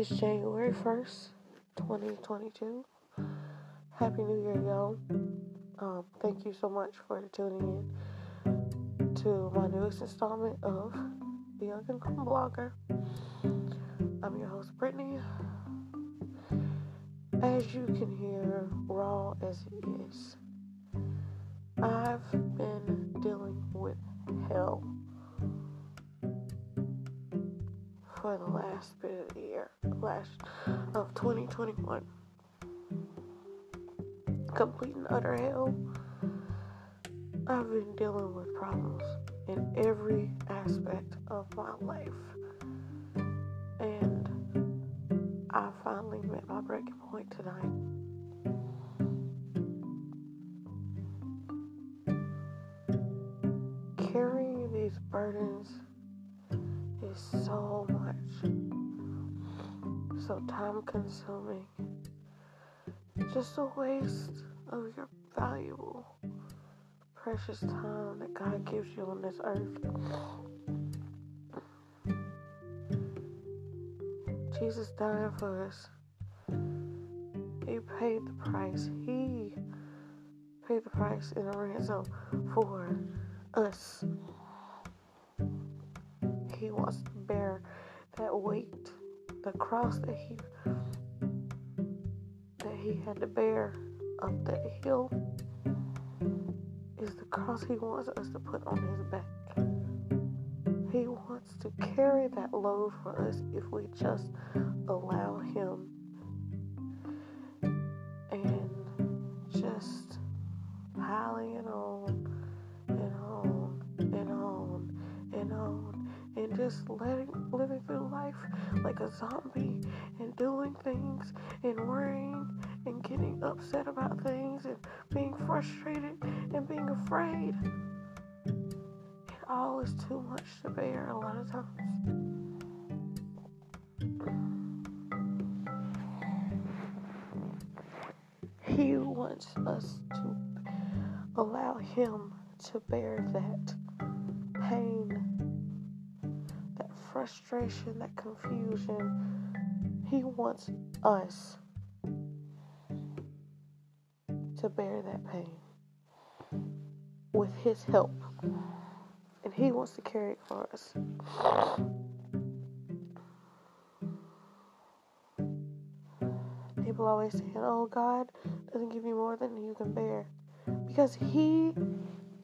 It's January 1st, 2022. Happy New Year, y'all. Um, thank you so much for tuning in to my newest installment of The Young and Calm Blogger. I'm your host, Brittany. As you can hear, raw as it is, I've been dealing with hell for the last bit of the year, last of 2021. Complete and utter hell. I've been dealing with problems in every aspect of my life. And I finally met my breaking point tonight. Carrying these burdens is so much, so time consuming, just a waste of your valuable, precious time that God gives you on this earth. Jesus died for us. He paid the price. He paid the price in a ransom for us. He wants to bear that weight, the cross that he that he had to bear up that hill is the cross he wants us to put on his back. He wants to carry that load for us if we just allow him and just piling it on and on and on and on and just letting living through life like a zombie and doing things and worrying and getting upset about things and being frustrated and being afraid It all is too much to bear a lot of times. He wants us to allow Him to bear that pain, frustration, that confusion. He wants us to bear that pain with His help and He wants to carry it for us. People always say, "Oh, God doesn't give you more than you can bear," because He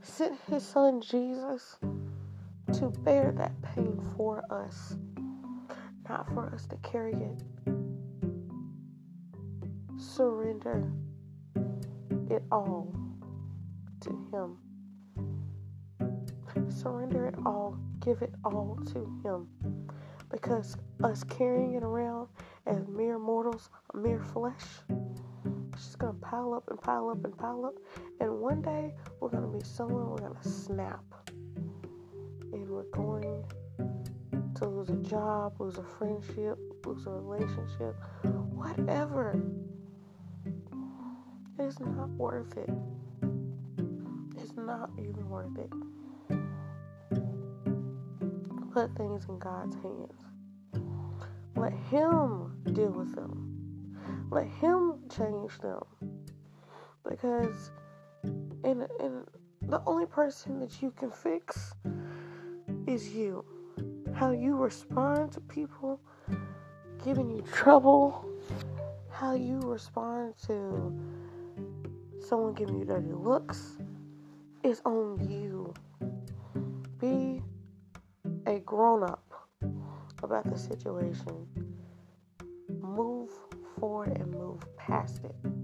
sent His Son Jesus to bear that pain for us, not for us to carry it. Surrender it all to Him surrender it all, give it all to Him. Because us carrying it around as mere mortals, mere flesh, it's just gonna pile up and pile up and pile up. And one day we're gonna be somewhere we're gonna snap. And we're going to lose a job, lose a friendship, lose a relationship, whatever. It's not worth it. It's not even worth it put things in God's hands. Let Him deal with them. Let Him change them. Because and, and the only person that you can fix is you. How you respond to people giving you trouble, how you respond to someone giving you dirty looks is on you. Be a grown up about the situation. Move forward and move past it.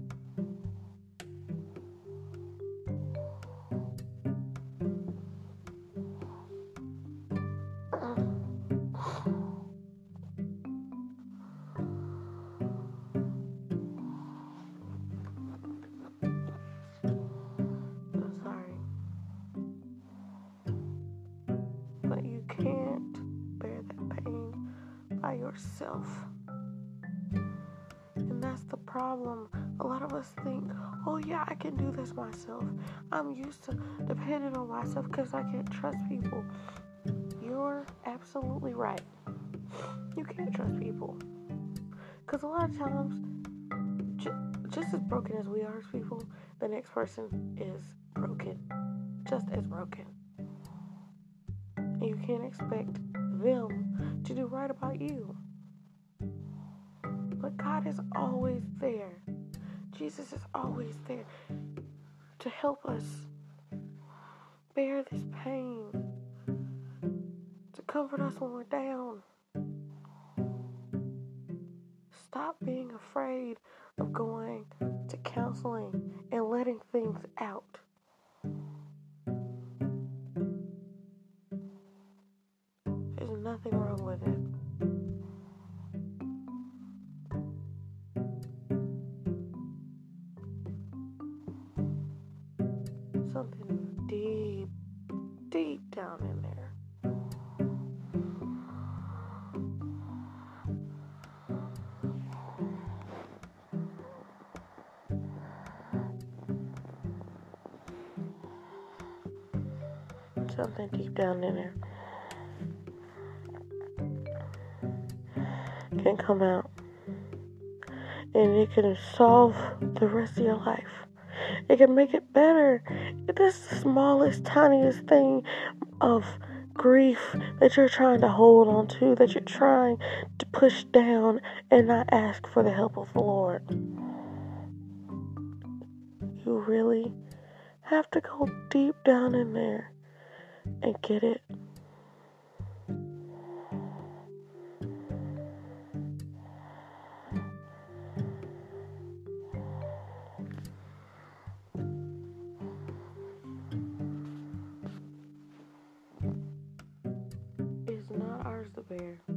And that's the problem. A lot of us think, oh, yeah, I can do this myself. I'm used to depending on myself because I can't trust people. You're absolutely right. You can't trust people. Because a lot of times, just as broken as we are as people, the next person is broken, just as broken. And you can't expect them to do right about you. But God is always there. Jesus is always there to help us bear this pain, to comfort us when we're down. Stop being afraid of going to counseling and letting things out. There's nothing wrong with it. Something deep, deep down in there. Something deep down in there can come out and it can solve the rest of your life. It can make it better. This is the smallest, tiniest thing of grief that you're trying to hold on to, that you're trying to push down and not ask for the help of the Lord. You really have to go deep down in there and get it. Bear.